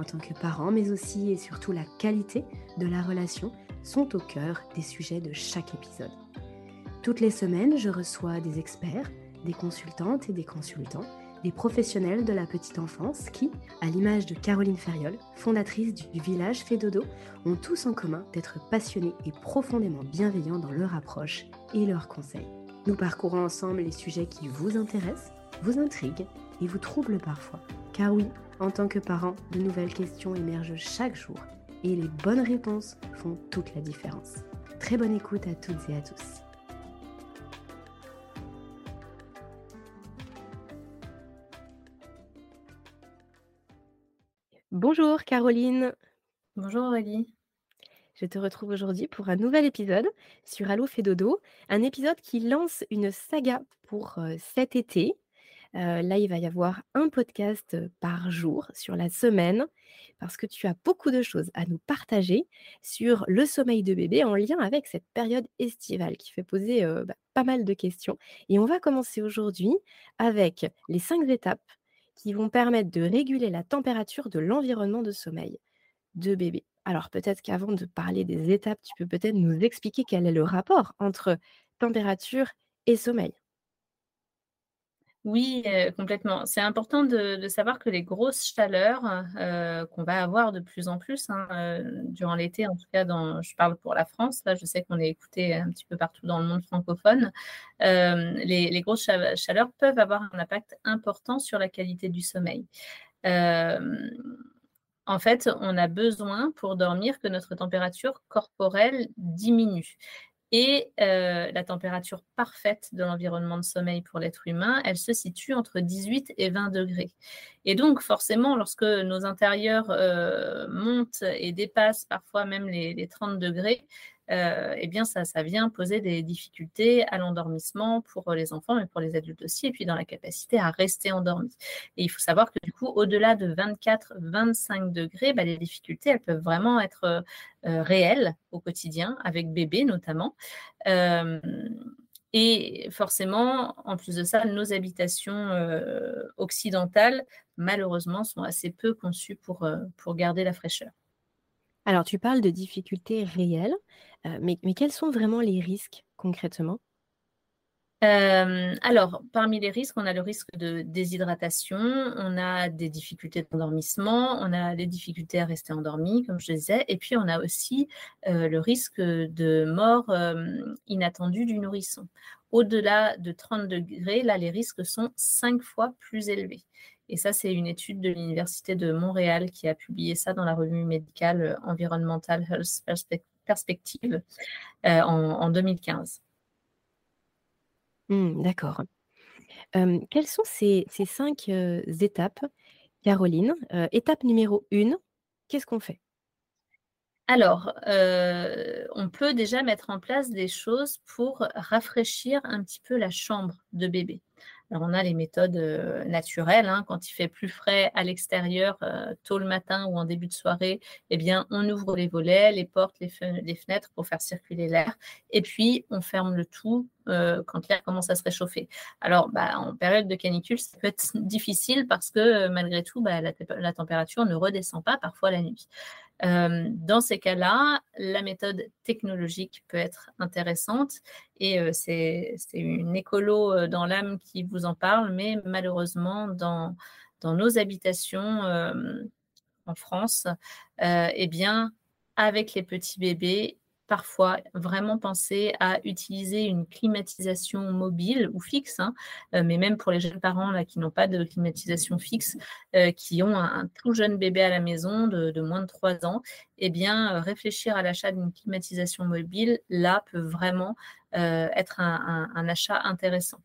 en tant que parents, mais aussi et surtout la qualité de la relation sont au cœur des sujets de chaque épisode. Toutes les semaines, je reçois des experts, des consultantes et des consultants, des professionnels de la petite enfance qui, à l'image de Caroline Ferriol, fondatrice du village Fédodo, ont tous en commun d'être passionnés et profondément bienveillants dans leur approche et leurs conseils. Nous parcourons ensemble les sujets qui vous intéressent, vous intriguent et vous troublent parfois. Car oui, en tant que parent, de nouvelles questions émergent chaque jour et les bonnes réponses font toute la différence. Très bonne écoute à toutes et à tous. Bonjour Caroline. Bonjour Aurélie. Je te retrouve aujourd'hui pour un nouvel épisode sur Allo fait dodo, un épisode qui lance une saga pour euh, cet été là, il va y avoir un podcast par jour sur la semaine parce que tu as beaucoup de choses à nous partager sur le sommeil de bébé en lien avec cette période estivale qui fait poser bah, pas mal de questions. Et on va commencer aujourd'hui avec les cinq étapes qui vont permettre de réguler la température de l'environnement de sommeil de bébé. Alors peut-être qu'avant de parler des étapes, tu peux peut-être nous expliquer quel est le rapport entre température et sommeil. Oui, complètement. C'est important de savoir que les grosses chaleurs, qu'on va avoir de plus en plus, hein, durant l'été, en tout cas dans je parle pour la France, là je sais qu'on est écouté un petit peu partout dans le monde francophone. les grosses chaleurs peuvent avoir un impact important sur la qualité du sommeil. en fait, on a besoin pour dormir que notre température corporelle diminue. Et euh, la température parfaite de l'environnement de sommeil pour l'être humain, elle se situe entre 18 et 20 degrés. Et donc, forcément, lorsque nos intérieurs euh, montent et dépassent parfois même les 30 degrés, eh bien, ça, ça vient poser des difficultés à l'endormissement pour les enfants, mais pour les adultes aussi, et puis dans la capacité à rester endormi. Et il faut savoir que du coup, au-delà de 24-25 degrés, bah, les difficultés, elles peuvent vraiment être euh, réelles au quotidien, avec bébé notamment. Euh, et forcément, en plus de ça, nos habitations occidentales, malheureusement, sont assez peu conçues pour, pour garder la fraîcheur. Alors, tu parles de difficultés réelles, mais, quels sont vraiment les risques concrètement? Alors, parmi les risques, on a le risque de déshydratation, on a des difficultés d'endormissement, on a des difficultés à rester endormi, comme je disais, et puis on a aussi le risque de mort inattendue du nourrisson. Au-delà de 30 degrés, là, les risques sont cinq fois plus élevés. Et ça, c'est une étude de l'Université de Montréal qui a publié ça dans la revue médicale euh, Environmental Health Perspective euh, en, 2015. Mmh, d'accord. quelles sont ces, cinq euh, étapes, Caroline? Étape numéro une, qu'est-ce qu'on fait? Alors, on peut déjà mettre en place des choses pour rafraîchir un petit peu la chambre de bébé. On a les méthodes naturelles. Hein. quand il fait plus frais à l'extérieur, tôt le matin ou en début de soirée, eh bien, on ouvre les volets, les portes, les, fenêtres pour faire circuler l'air. Et puis, on ferme le tout quand l'air commence à se réchauffer. Alors, bah, en période de canicule, ça peut être difficile parce que malgré tout, bah, la, température ne redescend pas parfois la nuit. Dans ces cas-là, la méthode technologique peut être intéressante et c'est une écolo dans l'âme qui vous en parle, mais malheureusement, dans, dans nos habitations en France, eh bien, avec les petits bébés, parfois vraiment penser à utiliser une climatisation mobile ou fixe, hein, euh, mais même pour les jeunes parents qui n'ont pas de climatisation fixe, euh, qui ont un, tout jeune bébé à la maison de, moins de 3 ans, eh bien, euh, réfléchir à l'achat d'une climatisation mobile, là, peut vraiment être un, achat intéressant.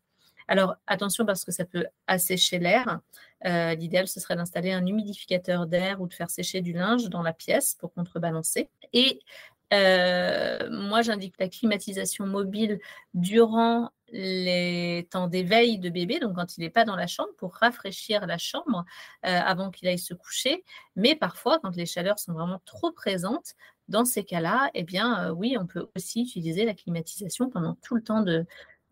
Alors attention parce que ça peut assécher l'air. L'idéal, ce serait d'installer un humidificateur d'air ou de faire sécher du linge dans la pièce pour contrebalancer. Et euh, moi, j'indique la climatisation mobile durant les temps d'éveil de bébé, donc quand il n'est pas dans la chambre, pour rafraîchir la chambre euh, avant qu'il aille se coucher. Mais parfois, quand les chaleurs sont vraiment trop présentes, dans ces cas-là, eh bien, euh, oui, on peut aussi utiliser la climatisation pendant tout le temps de,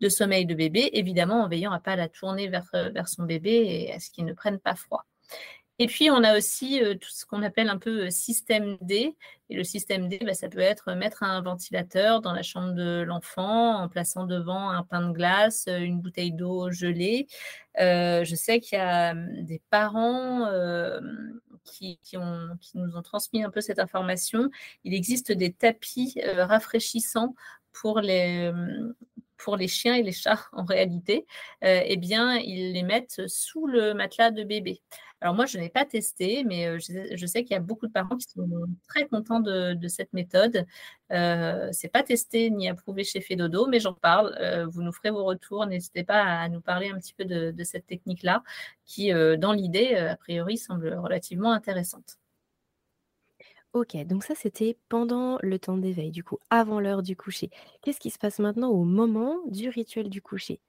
sommeil de bébé, évidemment en veillant à ne pas la tourner vers, vers son bébé et à ce qu'il ne prenne pas froid. Et puis, on a aussi tout ce qu'on appelle un peu système D. Et le système D, bah, ça peut être mettre un ventilateur dans la chambre de l'enfant en plaçant devant un pain de glace, une bouteille d'eau gelée. je sais qu'il y a des parents qui, nous ont transmis un peu cette information. Il existe des tapis rafraîchissants pour les chiens et les chats en réalité, eh bien, ils les mettent sous le matelas de bébé. Alors moi, je n'ai pas testé, mais euh, je, sais qu'il y a beaucoup de parents qui sont très contents de, cette méthode. Euh, c'est pas testé ni approuvé chez Fedodo, mais j'en parle. Euh, vous nous ferez vos retours. N'hésitez pas à nous parler un petit peu de, cette technique-là, qui, euh, dans l'idée, a priori, semble relativement intéressante. Ok, donc ça c'était pendant le temps d'éveil, du coup, avant l'heure du coucher. Qu'est-ce qui se passe maintenant au moment du rituel du coucher?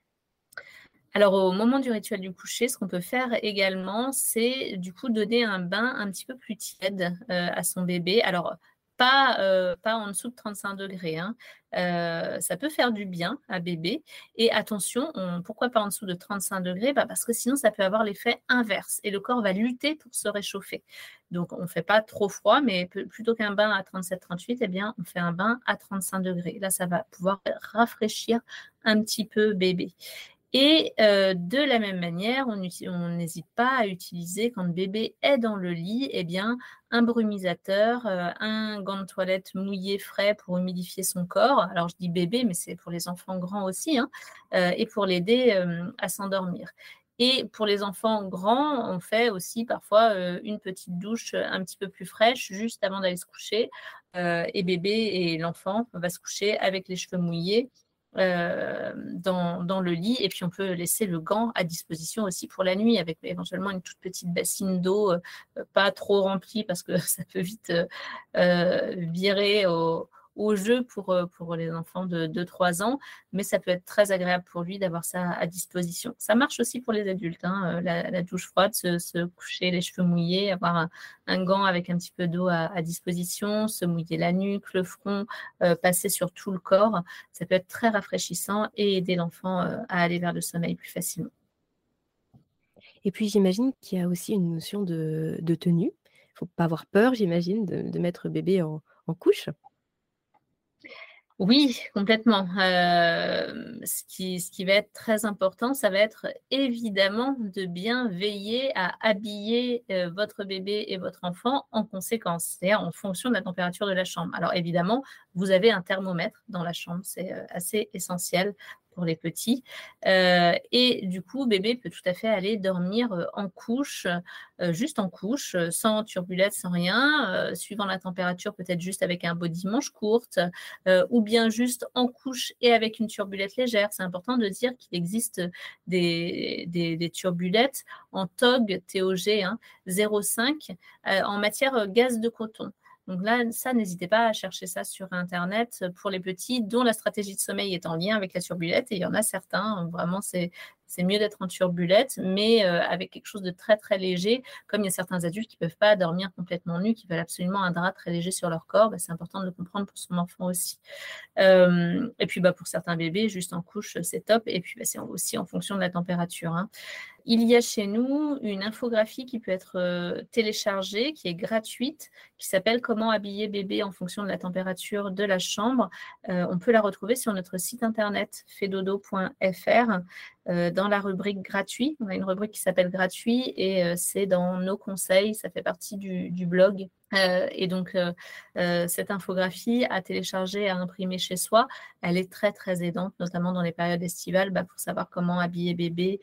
Alors, au moment du rituel du coucher, ce qu'on peut faire également, c'est du coup donner un bain un petit peu plus tiède euh, à son bébé. Alors, pas, euh, pas en dessous de 35 degrés. Hein. Euh, ça peut faire du bien à bébé. Et attention, pourquoi pas en dessous de 35 degrés? Bah Parce que sinon, ça peut avoir l'effet inverse et le corps va lutter pour se réchauffer. Donc, on ne fait pas trop froid, mais plutôt qu'un bain à 37-38, eh bien, on fait un bain à 35 degrés. Là, ça va pouvoir rafraîchir un petit peu bébé. Et euh, de la même manière, on n'hésite pas à utiliser quand le bébé est dans le lit, eh bien, un brumisateur, euh, un gant de toilette mouillé frais pour humidifier son corps. Alors je dis bébé, mais c'est pour les enfants grands aussi, hein, euh, et pour l'aider à s'endormir. Et pour les enfants grands, on fait aussi parfois une petite douche un petit peu plus fraîche juste avant d'aller se coucher. et bébé et l'enfant va se coucher avec les cheveux mouillés euh, dans, le lit. Et puis, on peut laisser le gant à disposition aussi pour la nuit, avec éventuellement une toute petite bassine d'eau, euh, pas trop remplie parce que ça peut vite euh, virer au, au jeu pour, euh, pour les enfants de 2-3 ans, mais ça peut être très agréable pour lui d'avoir ça à disposition. Ça marche aussi pour les adultes, hein, euh, la, douche froide, se, coucher les cheveux mouillés, avoir un, gant avec un petit peu d'eau à, disposition, se mouiller la nuque, le front, euh, passer sur tout le corps. Ça peut être très rafraîchissant et aider l'enfant à aller vers le sommeil plus facilement. Et puis j'imagine qu'il y a aussi une notion de, tenue. Il ne faut pas avoir peur, j'imagine, de, mettre bébé en couche. Oui, complètement. Euh, ce, qui, va être très important, ça va être évidemment de bien veiller à habiller euh, votre bébé et votre enfant en conséquence, c'est-à-dire en fonction de la température de la chambre. Alors évidemment, vous avez un thermomètre dans la chambre, c'est euh, assez essentiel les petits. Euh, et du coup, bébé peut tout à fait aller dormir euh, en couche, euh, juste en couche, sans turbulette, sans rien, suivant la température, peut-être juste avec un body manche courte, ou bien juste en couche et avec une turbulette légère. C'est important de dire qu'il existe des, turbulettes en TOG, TOG hein, 0,5 en matière gaz de coton. Donc là, ça, n'hésitez pas à chercher ça sur Internet pour les petits dont la stratégie de sommeil est en lien avec la turbulette. Et il y en a certains, vraiment, c'est c'est mieux d'être en turbulette, mais euh, avec quelque chose de très très léger. Comme il y a certains adultes qui ne peuvent pas dormir complètement nus, qui veulent absolument un drap très léger sur leur corps, bah, c'est important de le comprendre pour son enfant aussi. Euh, et puis bah, pour certains bébés, juste en couche, c'est top. Et puis bah, c'est aussi en fonction de la température. Hein. Il y a chez nous une infographie qui peut être euh, téléchargée, qui est gratuite, qui s'appelle Comment habiller bébé en fonction de la température de la chambre. on peut la retrouver sur notre site internet fedodo.fr. Euh, dans la rubrique gratuit. On a une rubrique qui s'appelle gratuit et euh, c'est dans nos conseils, ça fait partie du, blog. Euh, et donc, cette infographie à télécharger, à imprimer chez soi, elle est très, très aidante, notamment dans les périodes estivales, bah, pour savoir comment habiller bébé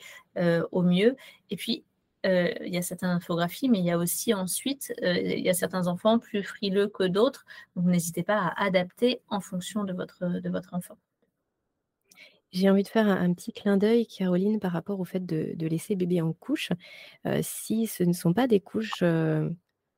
au mieux. Et puis, il y a cette infographie, mais il y a aussi ensuite, il y a certains enfants plus frileux que d'autres. Donc, n'hésitez pas à adapter en fonction de votre, de votre enfant. J'ai envie de faire un, petit clin d'œil, Caroline, par rapport au fait de, laisser bébé en couche. Euh, si ce ne sont pas des couches euh,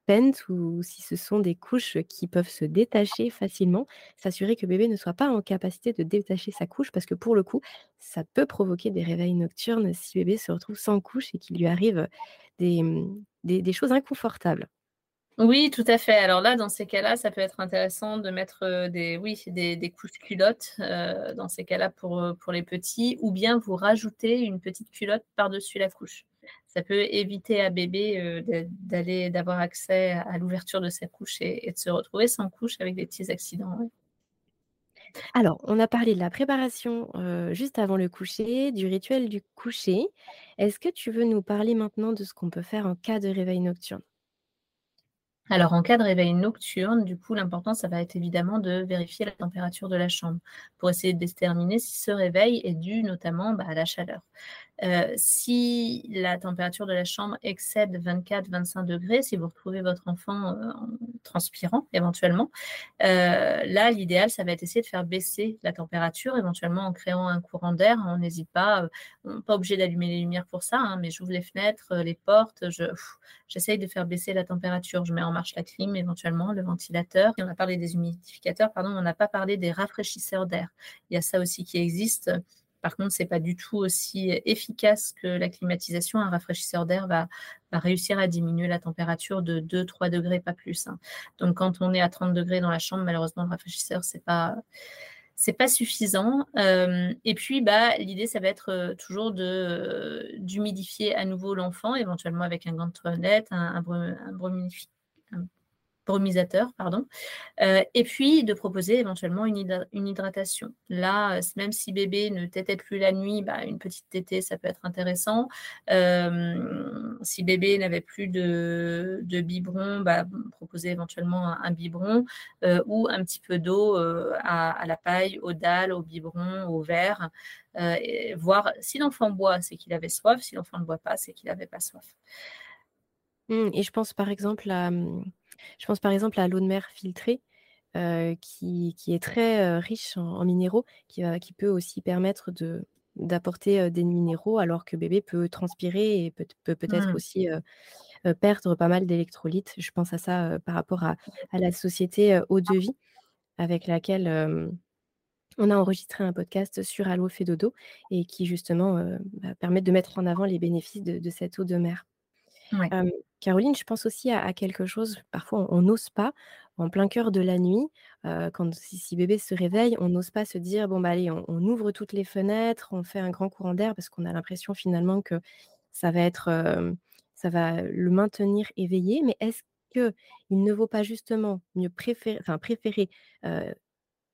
pentes ou si ce sont des couches qui peuvent se détacher facilement, s'assurer que bébé ne soit pas en capacité de détacher sa couche, parce que pour le coup, ça peut provoquer des réveils nocturnes si bébé se retrouve sans couche et qu'il lui arrive des choses inconfortables. Oui, tout à fait. Alors là, dans ces cas-là, ça peut être intéressant de mettre euh, des, oui, des, couches culottes euh, dans ces cas-là pour, euh, pour les petits, ou bien vous rajoutez une petite culotte par-dessus la couche. Ça peut éviter à bébé d'aller, d'avoir accès à l'ouverture de sa couche et, de se retrouver sans couche avec des petits accidents. Alors, on a parlé de la préparation juste avant le coucher, du rituel du coucher. Est-ce que tu veux nous parler maintenant de ce qu'on peut faire en cas de réveil nocturne? Alors, en cas de réveil nocturne, du coup, l'important, ça va être évidemment de vérifier la température de la chambre pour essayer de déterminer si ce réveil est dû notamment bah, à la chaleur. Euh, si la température de la chambre excède 24-25 degrés, si vous retrouvez votre enfant euh, en transpirant éventuellement, euh, là, l'idéal, ça va être essayer de faire baisser la température, éventuellement en créant un courant d'air. On n'hésite pas, on n'est pas obligé d'allumer les lumières pour ça, hein, mais j'ouvre les fenêtres, les portes, j'essaye de faire baisser la température. Je mets en marche la clim, éventuellement, le ventilateur. on a parlé des humidificateurs, pardon, on n'a pas parlé des rafraîchisseurs d'air. Il y a ça aussi qui existe. Par contre, ce n'est pas du tout aussi efficace que la climatisation. Un rafraîchisseur d'air va, réussir à diminuer la température de 2-3 degrés, pas plus. Hein. Donc, quand on est à 30 degrés dans la chambre, malheureusement, le rafraîchisseur, ce n'est pas c'est pas suffisant. Euh, et puis, bah, l'idée, ça va être euh, toujours euh, d'humidifier à nouveau l'enfant, éventuellement avec un gant de toilette, un, un, un, brumisateur, pardon, euh, et puis de proposer éventuellement une, une hydratation. Là, euh, même si bébé ne tétait plus la nuit, bah, une petite tétée, ça peut être intéressant. Euh, si bébé n'avait plus de, de biberon, bah, proposer éventuellement un, biberon ou un petit peu d'eau à, la paille, aux dalles, au biberon, au verre. voir si l'enfant boit, c'est qu'il avait soif. Si l'enfant ne boit pas, c'est qu'il n'avait pas soif. Mmh, et je pense par exemple à, mmh, je pense par exemple à l'eau de mer filtrée, qui est très, riche en minéraux, qui qui peut aussi permettre de d'apporter, des minéraux alors que bébé peut transpirer et peut peut être mmh. aussi, perdre pas mal d'électrolytes. Je pense à ça, par rapport à à la société, Eau de Vie avec laquelle, on a enregistré un podcast sur Allo fait dodo et qui justement, bah, permet de mettre en avant les bénéfices de cette eau de mer. Caroline, je pense aussi à, quelque chose, parfois on n'ose pas, en plein cœur de la nuit, quand si, bébé se réveille, on n'ose pas se dire, bon, bah allez, on, ouvre toutes les fenêtres, on fait un grand courant d'air, parce qu'on a l'impression finalement que ça va être, ça va le maintenir éveillé. Mais est-ce qu'il ne vaut pas justement mieux préférer, préférer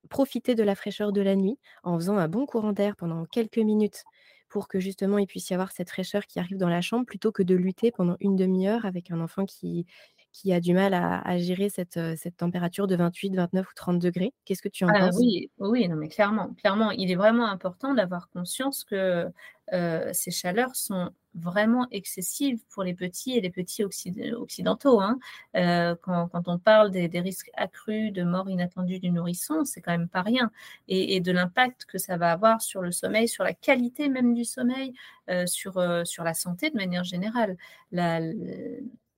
profiter de la fraîcheur de la nuit en faisant un bon courant d'air pendant quelques minutes? Pour que justement il puisse y avoir cette fraîcheur qui arrive dans la chambre plutôt que de lutter pendant une demi-heure avec un enfant qui, qui a du mal à, gérer cette, cette, température de 28, 29 ou 30 degrés? Qu'est-ce que tu en ah penses? Oui, oui non, mais clairement, clairement, il est vraiment important d'avoir conscience que ces chaleurs sont vraiment excessives pour les petits et les petits occidentaux. Hein. quand, on parle des, risques accrus de mort inattendue du nourrisson, c'est quand même pas rien. Et, de l'impact que ça va avoir sur le sommeil, sur la qualité même du sommeil, sur, sur la santé de manière générale. La,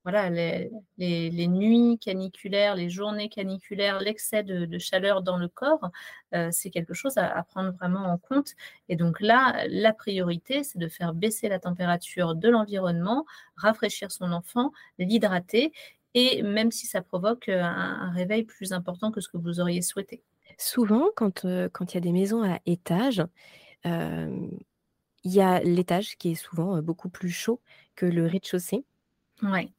voilà, les, nuits caniculaires, les journées caniculaires, l'excès de, chaleur dans le corps, euh, c'est quelque chose à, prendre vraiment en compte. Et donc là, la priorité, c'est de faire baisser la température de l'environnement, rafraîchir son enfant, l'hydrater, et même si ça provoque euh, un, réveil plus important que ce que vous auriez souhaité. Souvent, quand euh, il y a des maisons à étage, il y a l'étage qui est souvent beaucoup plus chaud que le rez-de-chaussée.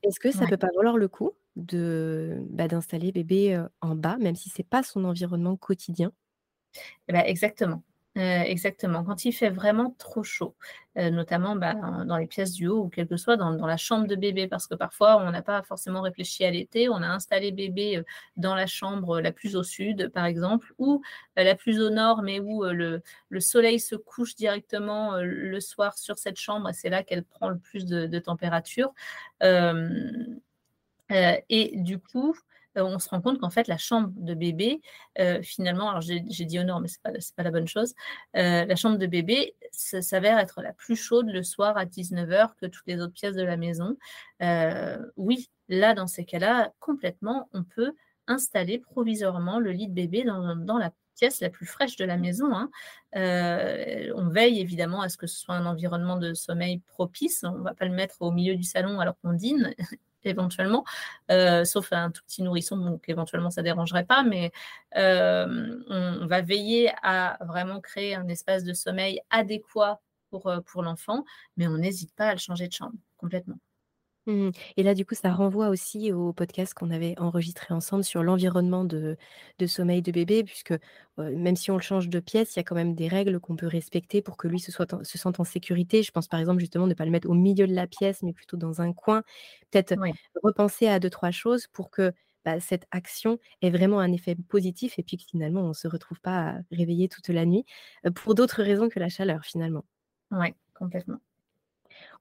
Est-ce que ça ne peut pas valoir le coup de, bah, d'installer bébé, en bas, même si c'est pas son environnement quotidien? Eh bah, exactement. Euh, exactement. Quand il fait vraiment trop chaud, euh, notamment bah, dans les pièces du haut ou quelque soit dans, la chambre de bébé, parce que parfois on n'a pas forcément réfléchi à l'été, on a installé bébé euh, dans la chambre la plus au sud, par exemple, ou la plus au nord, mais où le, le, soleil se couche directement le soir sur cette chambre, et c'est là qu'elle prend le plus de température. et du coup, on se rend compte qu'en fait, la chambre de bébé, finalement, alors j'ai dit au mais ce n'est pas, pas, la bonne chose, la chambre de bébé s'avère être la plus chaude le soir à 19h que toutes les autres pièces de la maison. oui, là, dans ces cas-là, complètement, on peut installer provisoirement le lit de bébé dans, dans la pièce la plus fraîche de la maison. Hein. Euh, on veille évidemment à ce que ce soit un environnement de sommeil propice. On ne va pas le mettre au milieu du salon alors qu'on dîne, éventuellement, euh, sauf un tout petit nourrisson, donc éventuellement ça ne dérangerait pas, mais euh, on, va veiller à vraiment créer un espace de sommeil adéquat pour, pour l'enfant, mais on n'hésite pas à le changer de chambre complètement. Mmh et là, du coup, ça renvoie aussi au podcast qu'on avait enregistré ensemble sur l'environnement de de sommeil de bébé puisque, même si on le change de pièce, il y a quand même des règles qu'on peut respecter pour que lui se soit se sente en sécurité. Je pense, par exemple, justement, ne pas le mettre au milieu de la pièce, mais plutôt dans un coin. Peut-être repenser à deux trois choses pour que, bah, cette action ait vraiment un effet positif et puis que finalement on ne se retrouve pas réveillé toute la nuit, pour d'autres raisons que la chaleur, finalement. Oui, complètement.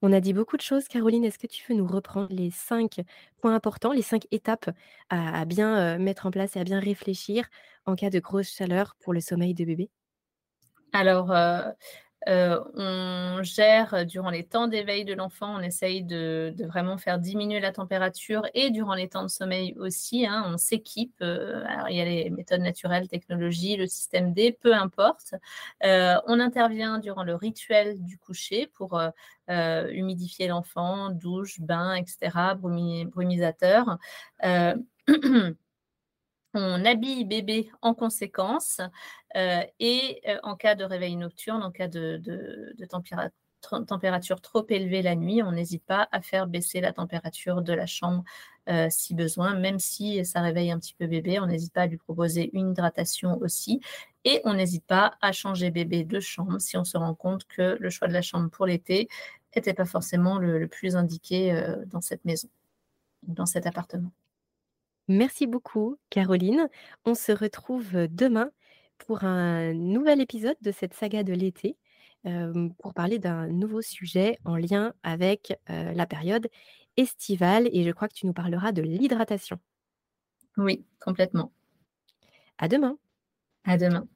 On a dit beaucoup de choses. Caroline, est-ce que tu veux nous reprendre les cinq points importants, les cinq étapes à, bien mettre en place et à bien réfléchir en cas de grosse chaleur pour le sommeil de bébé? Alors, euh, on gère durant les temps d'éveil de l'enfant, on essaye de, vraiment faire diminuer la température et durant les temps de sommeil aussi. Hein, on s'équipe. Euh, il y a les méthodes naturelles, technologie, le système D, peu importe. Euh, on intervient durant le rituel du coucher pour humidifier l'enfant, douche, bain, etc., brumisateur. on habille bébé en conséquence euh, et euh, en cas de réveil nocturne, en cas de, température trop élevée la nuit, on n'hésite pas à faire baisser la température de la chambre euh, si besoin, même si ça réveille un petit peu bébé, on n'hésite pas à lui proposer une hydratation aussi et on n'hésite pas à changer bébé de chambre si on se rend compte que le choix de la chambre pour l'été n'était pas forcément le plus indiqué dans cette maison, dans cet appartement. Merci beaucoup, Caroline. On se retrouve demain pour un nouvel épisode de cette saga de l'été, pour parler d'un nouveau sujet en lien avec la période estivale. Et je crois que tu nous parleras de l'hydratation. Oui, complètement. À demain. À demain.